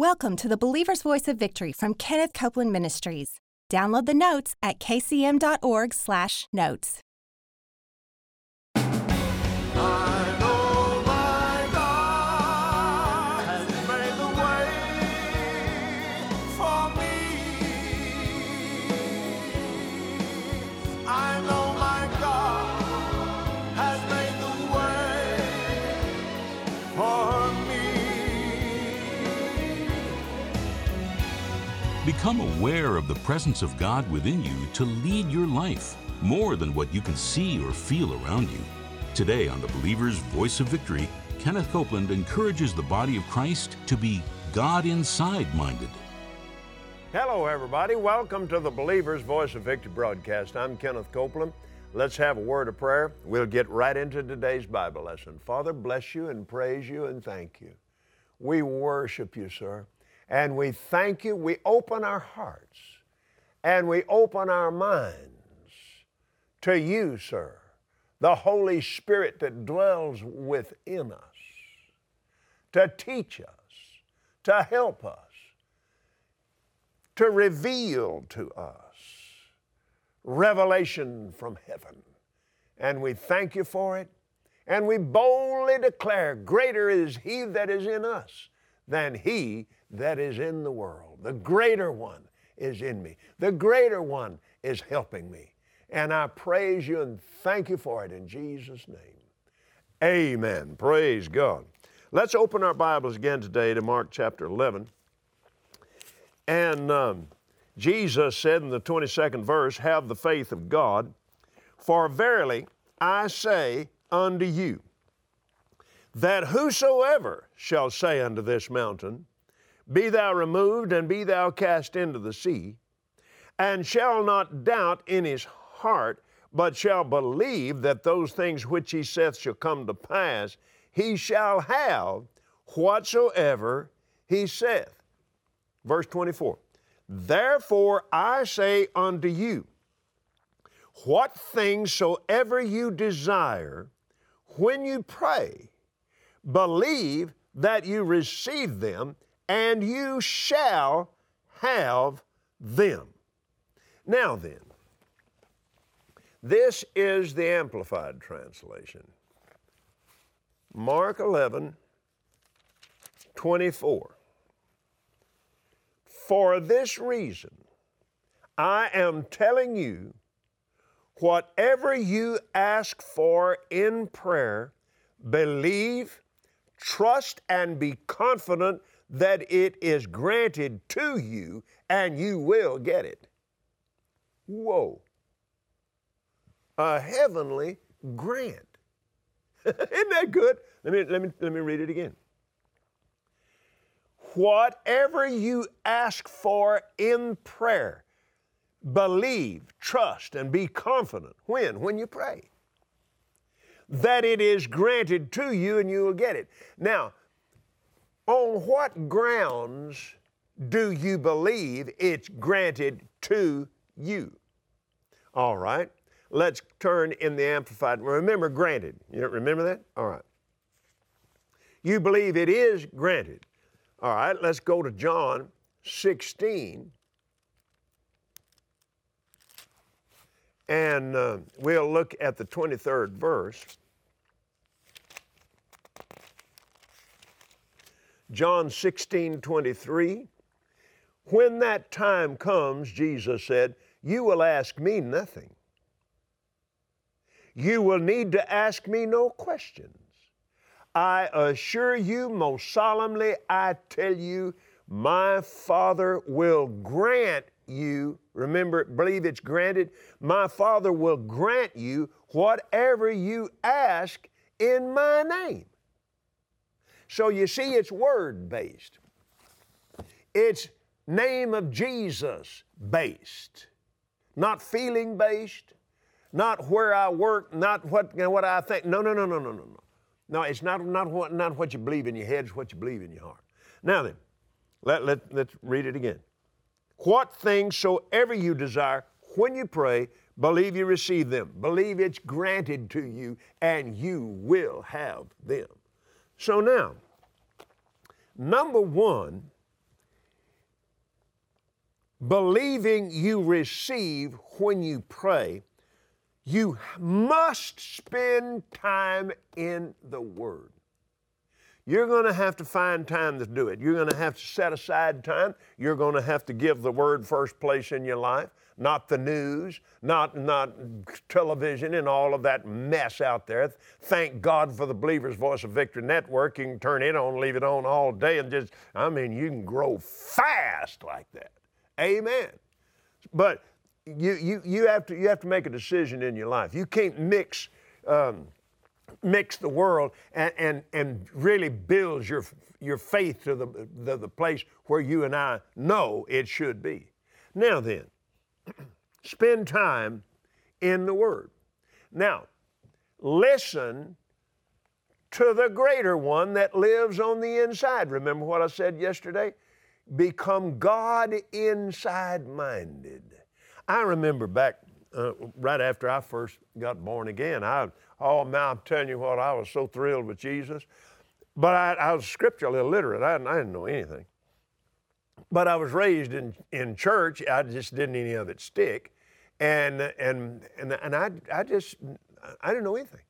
Welcome to the Believer's Voice of Victory from Kenneth Copeland Ministries. Download the notes at kcm.org/notes. Become aware of the presence of God within you to lead your life more than what you can see or feel around you. Today on the Believer's Voice of Victory, Kenneth Copeland encourages the body of Christ to be God inside minded. Hello, everybody. Welcome to the Believer's Voice of Victory broadcast. I'm Kenneth Copeland. Let's have a word of prayer. We'll get right into today's Bible lesson. Father, bless you and praise you and thank you. We worship you, sir, and we thank you. We open our hearts and we open our minds to you, sir, the Holy Spirit that dwells within us, to teach us, to help us to reveal to us revelation from heaven. And we thank you for it. And we boldly declare, Greater is He that is in us than He that is in the world. The greater one is in me, the greater one is helping me. And I praise you and thank you for it in Jesus' name. Amen. Praise God. Let's open our Bibles again today to Mark chapter 11. And um, Jesus said in the 22nd verse, Have the faith of God, for verily I say unto you, that whosoever shall say unto this mountain, Be thou removed and be thou cast into the sea, and shall not doubt in his heart, but shall believe that those things which he saith shall come to pass, he shall have whatsoever he saith. Verse 24 Therefore I say unto you, what things soever you desire, when you pray, believe that you receive them, and you shall have them. Now then, this is the Amplified Translation. Mark 11, 24. For this reason, I am telling you, whatever you ask for in prayer, believe, trust, and be confident that it is granted to you and you will get it. Whoa. A heavenly grant. Isn't that good? Let me, let, me, let me read it again. Whatever you ask for in prayer, believe, trust, and be confident. When? When you pray. That it is granted to you and you will get it. Now, on what grounds do you believe it's granted to you? All right, let's turn in the Amplified. Remember, granted. You remember that? All right. You believe it is granted. All right, let's go to John 16. And uh, we'll look at the 23rd verse. John 16, 23. When that time comes, Jesus said, You will ask me nothing. You will need to ask me no questions. I assure you, most solemnly, I tell you, my Father will grant you, remember, believe it's granted, my Father will grant you whatever you ask in my name. So you see, it's word based, it's name of Jesus based, not feeling based, not where I work, not what, you know, what I think. No, no, no, no, no, no, no. No, it's not, not, what, not what you believe in your head, it's what you believe in your heart. Now then, let, let, let's read it again. What things soever you desire, when you pray, believe you receive them. Believe it's granted to you, and you will have them. So now, number one, believing you receive when you pray, you must spend time in the Word. You're going to have to find time to do it. You're going to have to set aside time. You're going to have to give the Word first place in your life, not the news, not, not television and all of that mess out there. Thank God for the Believer's Voice of Victory Network. You can turn it on, leave it on all day, and just, I mean, you can grow fast like that. Amen. But you, you, you, have, to, you have to make a decision in your life. You can't mix. Um, mix the world and, and, and really builds your, your faith to the, the, the place where you and I know it should be. Now then, spend time in the Word. Now, listen to the greater one that lives on the inside. Remember what I said yesterday? Become God inside minded. I remember back uh, right after I first got born again, I, oh man, I'm telling you what, I was so thrilled with Jesus. But I, I was scripturally illiterate. I, I didn't know anything. But I was raised in, in church. I just didn't any of it stick. And, and, and, and I, I just, I didn't know anything.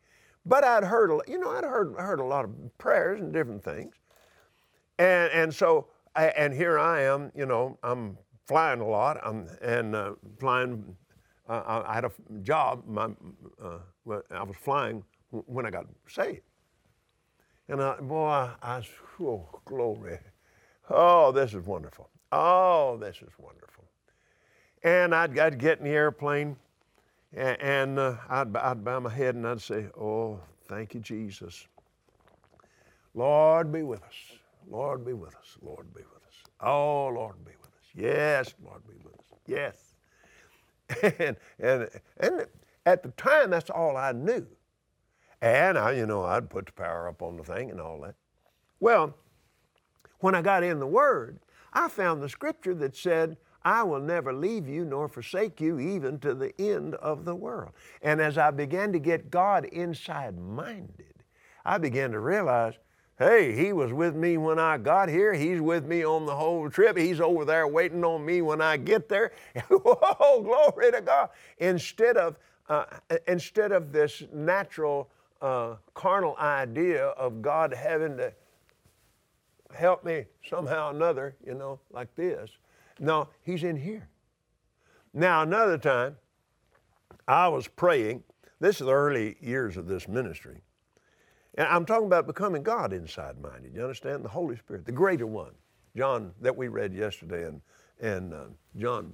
But I'd heard, you know, I'd heard, heard a lot of prayers and different things. And, and so, I, and here I am, you know, I'm flying a lot I'm, and uh, flying. Uh, I had a job. My, uh, I was flying when I got saved. And I, boy, I, oh, glory. Oh, this is wonderful. Oh, this is wonderful. And I'd, I'd get in the airplane and, and uh, I'd, I'd bow my head and I'd say, Oh, thank you, Jesus. Lord, be with us. Lord, be with us. Lord, be with us. Oh, Lord, be with us. Yes, Lord, be with us. Yes. And, and, and at the time, that's all I knew. And I, you know, I'd put the power up on the thing and all that. Well, when I got in the Word, I found the scripture that said, I will never leave you nor forsake you even to the end of the world. And as I began to get God inside minded, I began to realize, hey, He was with me when I got here. He's with me on the whole trip. He's over there waiting on me when I get there. Whoa, glory to God. Instead of, uh, instead of this natural uh, carnal idea of God having to help me somehow or another, you know, like this. No, He's in here. Now, another time, I was praying. This is the early years of this ministry. And I'm talking about becoming God inside minded. You understand? The Holy Spirit, the greater one. John, that we read yesterday, and, and uh, John,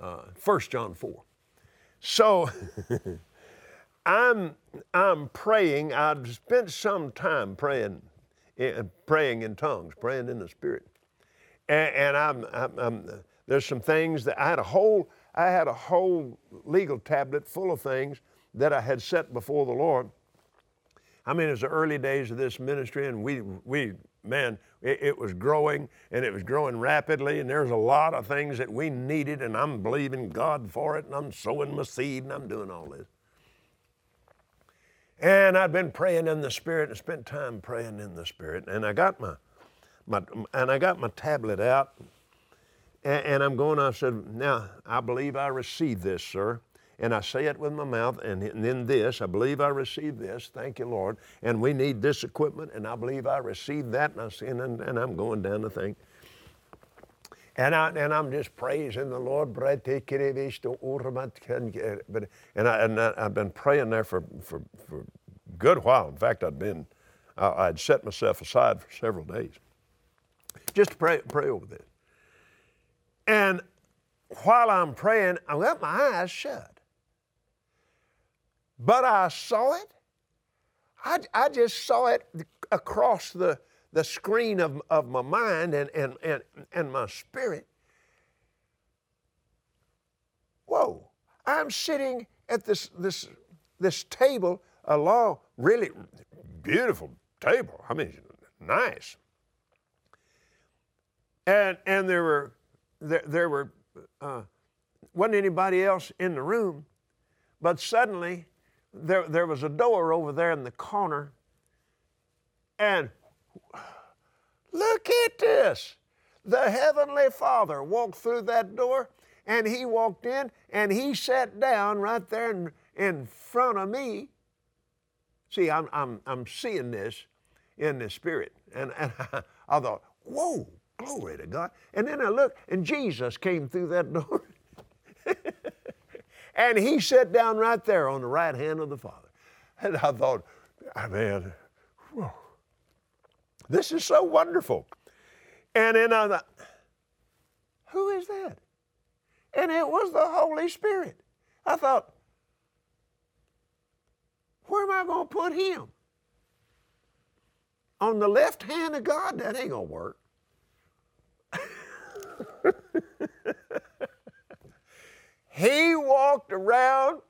uh, 1 John 4. So, I'm, I'm praying. I've spent some time praying, eh, praying in tongues, praying in the Spirit. And, and I'm, I'm, I'm, there's some things that I had a whole, I had a whole legal tablet full of things that I had set before the Lord. I mean, it was the early days of this ministry, and we, we man, it, it, was growing, and it was growing rapidly, and there's a lot of things that we needed, and I'm believing God for it, and I'm sowing my seed, and I'm doing all this. And I'd been praying in the Spirit and spent time praying in the Spirit. And I got my, my and I got my tablet out. And, and I'm going, I said, now I believe I received this, sir. And I say it with my mouth, and, then this, I believe I receive this. Thank you, Lord. And we need this equipment, and I believe I received that. And, I see, and, and I'm going down the thing. And, I, and I'm just praising the Lord. And, I, and I, have been praying there for, for, for a good while. In fact, I'd been, I, would set myself aside for several days just to pray, pray over this. And while I'm praying, I got my eyes shut. But I saw it. I, I just saw it across the, the screen of, of my mind and, and, and, and my spirit. Whoa, I'm sitting at this, this, this table, a long, really beautiful table. I mean, nice. And, and there were, there, there were, uh, wasn't anybody else in the room, but suddenly there, there was a door over there in the corner, and Look at this. the Heavenly Father walked through that door and He walked in and He sat down right there in, in front of me. See, I'm, I'm, I'm seeing this in the Spirit. And, and I thought, whoa, glory to God. And then I looked and Jesus came through that door. And He sat down right there on the right hand of the Father. And I thought, oh, man, this is so wonderful. And then I thought, who is that? And it was the Holy Spirit. I thought, where am I going to put him? On the left hand of God? That ain't going to work. he walked around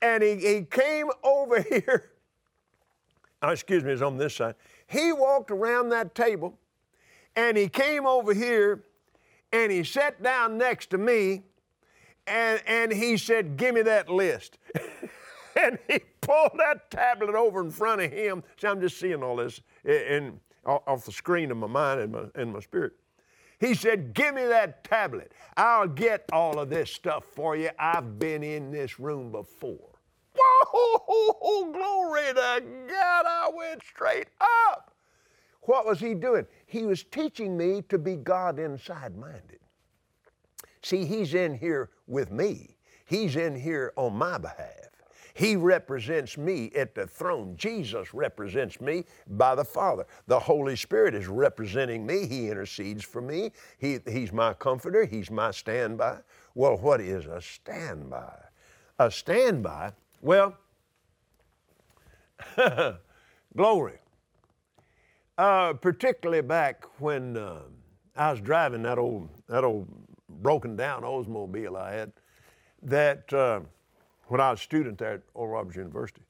and he, he came over here. Oh, excuse me, it's on this side. He walked around that table and he came over here and he sat down next to me and, and he said, Give me that list. and he pulled that tablet over in front of him. See, I'm just seeing all this in, off the screen of my mind and my, and my spirit. He said, Give me that tablet. I'll get all of this stuff for you. I've been in this room before. Whoa, glory to God. I went straight up. What was he doing? He was teaching me to be God inside minded. See, he's in here with me, he's in here on my behalf. He represents me at the throne. Jesus represents me by the Father. The Holy Spirit is representing me. He intercedes for me. He, he's my comforter. He's my standby. Well, what is a standby? A standby, well, glory. Uh, particularly back when uh, I was driving that old, that old broken down Oldsmobile I had, that uh, when I was a student there at Oral Roberts University.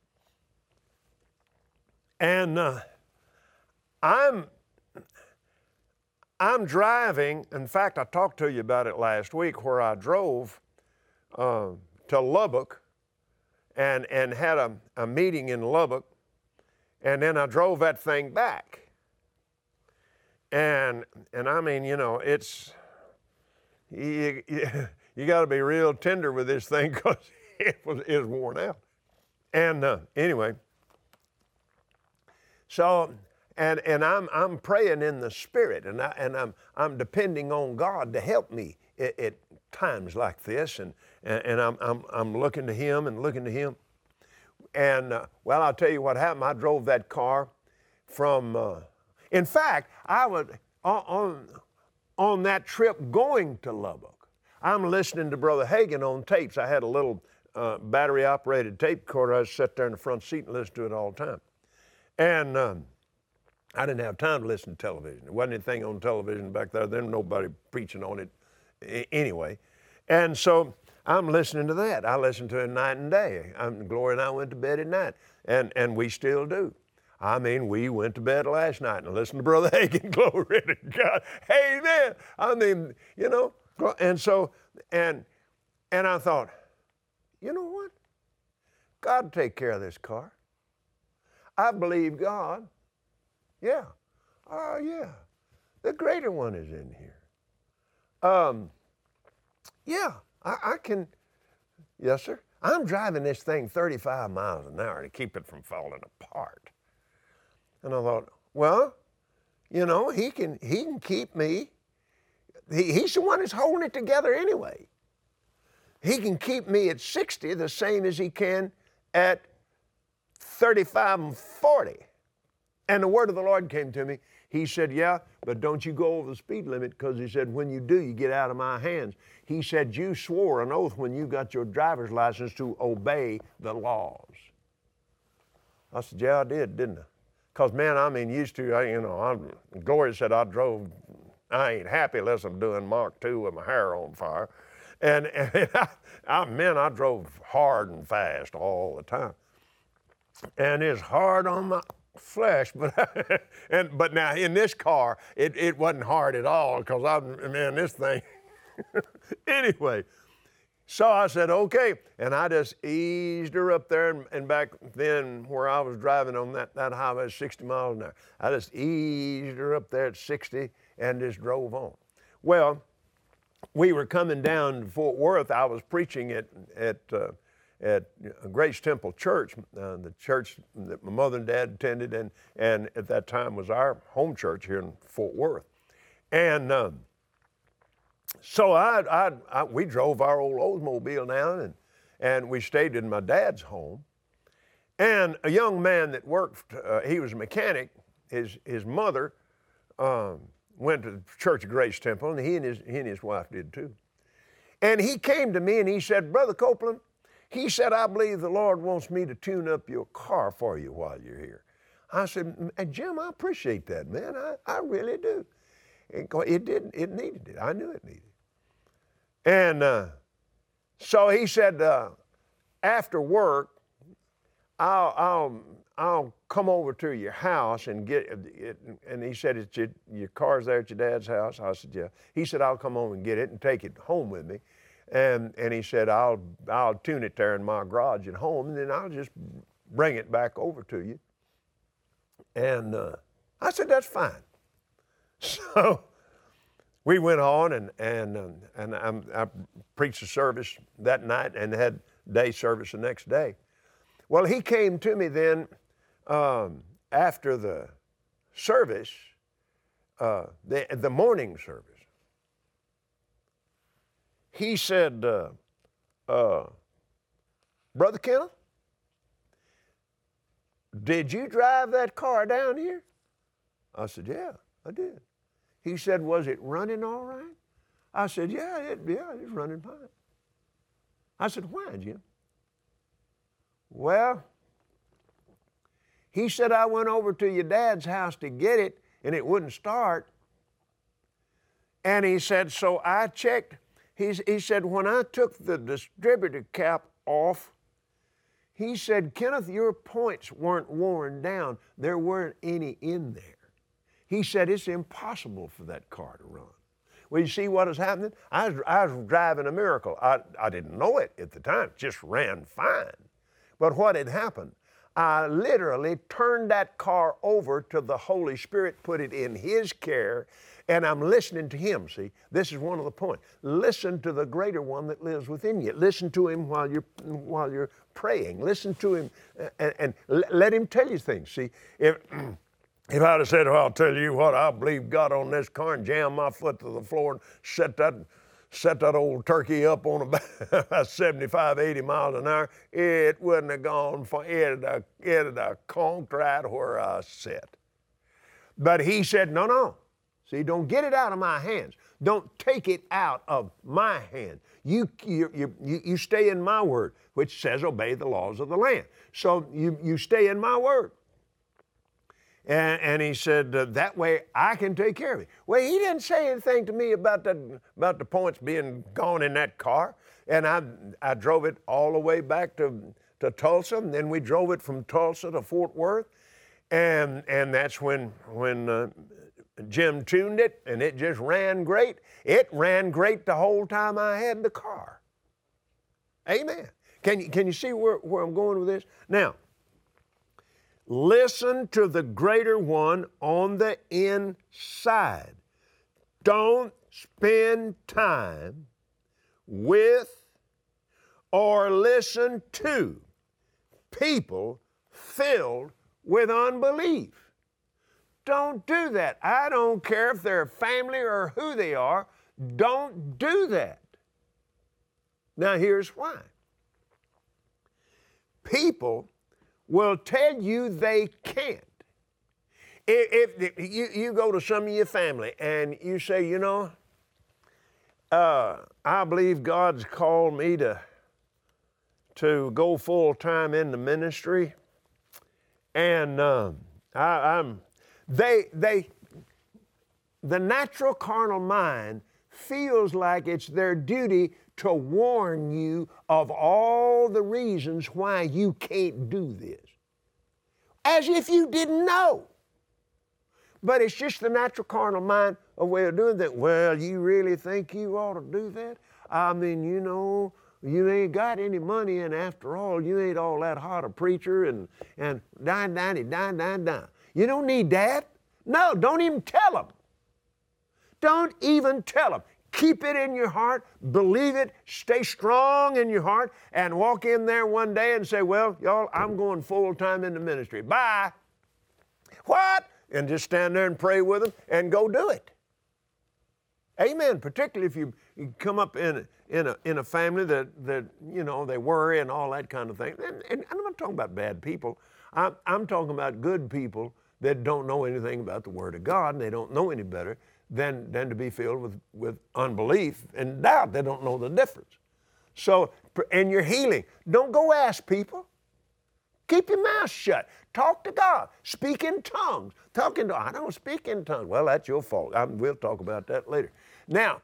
And uh, I'm, I'm driving, in fact, I talked to you about it last week, where I drove uh, to Lubbock and, and had a, a meeting in Lubbock, and then I drove that thing back. And, and I mean, you know, it's, you, you, you got to be real tender with this thing because it was, it was worn out. And uh, anyway, so, and, and I'm, I'm praying in the Spirit and, I, and I'm, I'm depending on God to help me at, at times like this. And, and, I'm, I'm, I'm looking to Him and looking to Him. And uh, well, I'll tell you what happened. I drove that car from, uh, in fact, I would, on, on that trip going to Lubbock, I'm listening to Brother Hagin on tapes. I had a little uh, battery operated tape recorder. I sat there in the front seat and listened to it all the time. And um, I didn't have time to listen to television. There wasn't anything on television back there. There was nobody preaching on it anyway. And so I'm listening to that. I listen to it night and day. I'm, Gloria and I went to bed at night, and, and we still do. I mean, we went to bed last night and listened to Brother Hagin. Glory to God. Amen. I mean, you know, and so, and, and I thought, you know what? God take care of this car. I believe God. Yeah. Oh, yeah. The greater one is in here. Um, yeah, I, I can. Yes, sir. I'm driving this thing 35 miles an hour to keep it from falling apart. And I thought, well, you know, he can, he can keep me. He, he's the one that's holding it together anyway. He can keep me at 60 the same as he can at 35 and 40. And the word of the Lord came to me. He said, Yeah, but don't you go over the speed limit because he said, When you do, you get out of my hands. He said, You swore an oath when you got your driver's license to obey the laws. I said, Yeah, I did, didn't I? Because, man, I mean, used to, I, you know, I'm, Gloria said I drove, I ain't happy unless I'm doing Mach 2 with my hair on fire. And, and I, I, man, I drove hard and fast all the time. And it's hard on my flesh, but and but now in this car, it, it wasn't hard at all because I'm man, this thing. anyway, So I said, okay. And I just eased her up there. And, and back then, where I was driving on that, that highway, 60 miles an hour, I just eased her up there at 60 and just drove on. Well, we were coming down to Fort Worth. I was preaching at, at, uh, at Grace Temple Church, uh, the church that my mother and dad attended, and, and at that time was our home church here in Fort Worth. And um, so I, I, I, we drove our old Oldsmobile down and, and we stayed in my dad's home. And a young man that worked, uh, he was a mechanic, his, his mother um, went to the Church of Grace Temple, and he and, his, he and his wife did too. And he came to me and he said, Brother Copeland, he said, I believe the Lord wants me to tune up your car for you while you're here. I said, Jim, I appreciate that, man. I, I really do. It didn't, it needed it. I knew it needed it. And uh, so he said, uh, after work, I'll, I'll, I'll come over to your house and get it. And he said, it's your, your car's there at your dad's house. I said, yeah. He said, I'll come home and get it and take it home with me. And, and he said, I'll, I'll tune it there in my garage at home, and then I'll just bring it back over to you. And uh, I said, that's fine. So we went on and, and, um, and I, I preached a service that night and had day service the next day. Well, he came to me then um, after the service, uh, the, the morning service. He said, uh, uh, Brother Kenneth, did you drive that car down here? I said, Yeah, I did. He said, Was it running all right? I said, Yeah, it, yeah, it's running fine. I said, Why, Jim? Well, he said, I went over to your dad's house to get it and it wouldn't start. And he said, So I checked. He's, he said, When I took the distributor cap off, he said, Kenneth, your points weren't worn down. There weren't any in there. He said it's impossible for that car to run. Well, you see what is happening? I was, I was driving a miracle. I, I didn't know it at the time, it just ran fine. But what had happened? I literally turned that car over to the Holy Spirit, put it in His care, and I'm listening to Him. See, this is one of the points. Listen to the greater one that lives within you. Listen to Him while you're, while you're praying. Listen to Him and, and let Him tell you things. See, if. If I'd have said, well, I'll tell you what, I believe God on this car and jam my foot to the floor and set that, set that old turkey up on about 75, 80 miles an hour, it wouldn't have gone for it, would uh, it'd have uh, conked right where I sat. But he said, no, no. See, don't get it out of my hands. Don't take it out of my hand. You, you, you, you stay in my word, which says obey the laws of the land. So you, you stay in my word. And, and he said, uh, that way I can take care of it. Well, he didn't say anything to me about the, about the points being gone in that car. And I, I drove it all the way back to, to Tulsa. And then we drove it from Tulsa to Fort Worth. And, and that's when, when uh, Jim tuned it and it just ran great. It ran great the whole time I had the car. Amen. Can you, can you see where, where I'm going with this? Now, Listen to the greater one on the inside. Don't spend time with or listen to people filled with unbelief. Don't do that. I don't care if they're family or who they are. Don't do that. Now, here's why people will tell you they can't. If, if, you, you go to some of your family and you say, you know, uh, I believe God's called me to, to go full time in the ministry, and um, I, I'm, they, they, the natural carnal mind feels like it's their duty to warn you of all the reasons why you can't do this. As if you didn't know. But it's just the natural carnal mind a way of doing that. Well, you really think you ought to do that? I mean, you know, you ain't got any money, and after all, you ain't all that hot a preacher, and and dine, dine, dine, dine, dine. You don't need that. No, don't even tell them. Don't even tell them. Keep it in your heart, believe it, stay strong in your heart, and walk in there one day and say, Well, y'all, I'm going full time into ministry. Bye. What? And just stand there and pray with them and go do it. Amen. Particularly if you, you come up in, in, a, in a family that, that, you know, they worry and all that kind of thing. And, and I'm not talking about bad people. I'm, I'm talking about good people that don't know anything about the Word of God and they don't know any better than, than to be filled with, with unbelief and doubt. They don't know the difference. So, and you're healing. Don't go ask people. Keep your mouth shut. Talk to God. Speak in tongues. Talking to I don't speak in tongues. Well, that's your fault. I, we'll talk about that later. Now,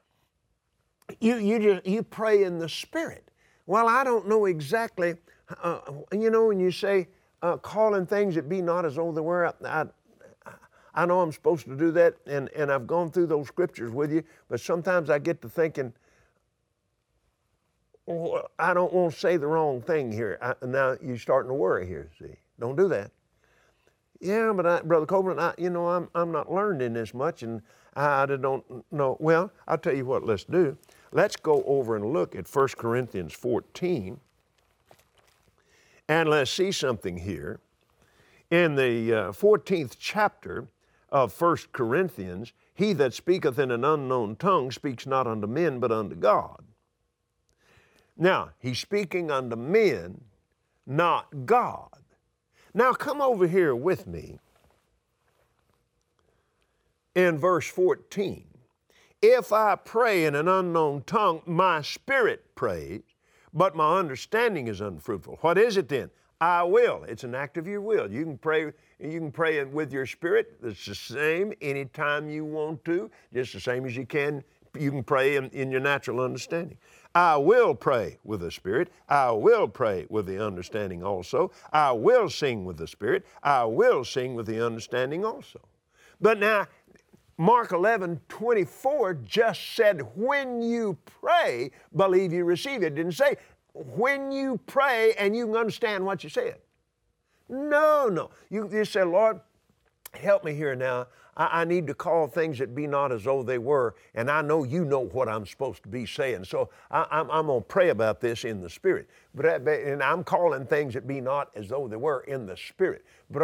you you just you pray in the Spirit. Well, I don't know exactly. Uh, you know, when you say uh, calling things that be not as though they were, I, I know I'm supposed to do that, and, and I've gone through those scriptures with you, but sometimes I get to thinking, oh, I don't want to say the wrong thing here. I, now you're starting to worry here, see. Don't do that. Yeah, but I, Brother Copeland, I, you know, I'm, I'm not learned in this much, and I, I don't know. Well, I'll tell you what, let's do. Let's go over and look at 1 Corinthians 14, and let's see something here. In the uh, 14th chapter, of 1 Corinthians, he that speaketh in an unknown tongue speaks not unto men, but unto God. Now, he's speaking unto men, not God. Now, come over here with me in verse 14. If I pray in an unknown tongue, my spirit prays, but my understanding is unfruitful. What is it then? I will. It's an act of your will. You can pray you can pray with your spirit. It's the same anytime you want to, just the same as you can. You can pray in, in your natural understanding. I will pray with the Spirit. I will pray with the understanding also. I will sing with the Spirit. I will sing with the understanding also. But now, Mark 11, 24 just said, when you pray, believe you receive it. it didn't say, when you pray and you can understand what you said. No, no. You just say, Lord, help me here now. I, I, need to call things that be not as though they were, and I know you know what I'm supposed to be saying. So I, am going to pray about this in the Spirit. But and I'm calling things that be not as though they were in the Spirit. And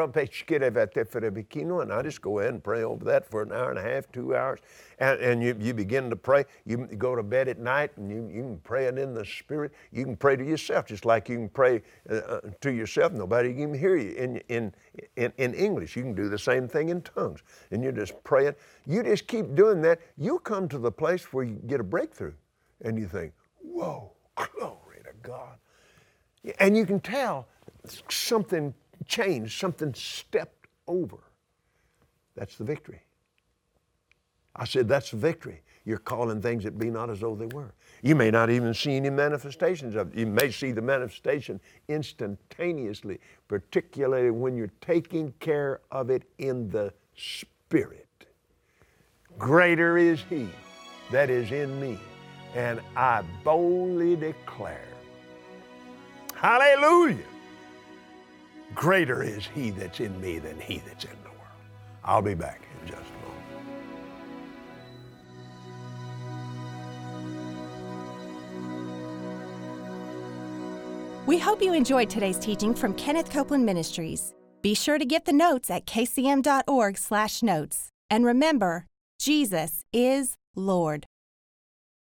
I just go ahead and pray over that for an hour and a half, two hours and, and you, you begin to pray. You go to bed at night and you, you can pray it in the Spirit. You can pray to yourself just like you can pray uh, uh to yourself. Nobody can hear you in, in, in, in English. You can do the same thing in tongues. And you're just praying. You just keep doing that. You'll come to the place where you get a breakthrough and you think, whoa, glory to God. And you can tell something changed, something stepped over. That's the victory. I said, that's the victory. You're calling things that be not as though they were. You may not even see any manifestations of it. You may see the manifestation instantaneously, particularly when you're taking care of it in the Spirit. Greater is He that is in me, and I boldly declare, Hallelujah! Greater is He that's in me than He that's in the world. I'll be back in just We hope you enjoyed today's teaching from Kenneth Copeland Ministries. Be sure to get the notes at kcm.org/notes. And remember, Jesus is Lord.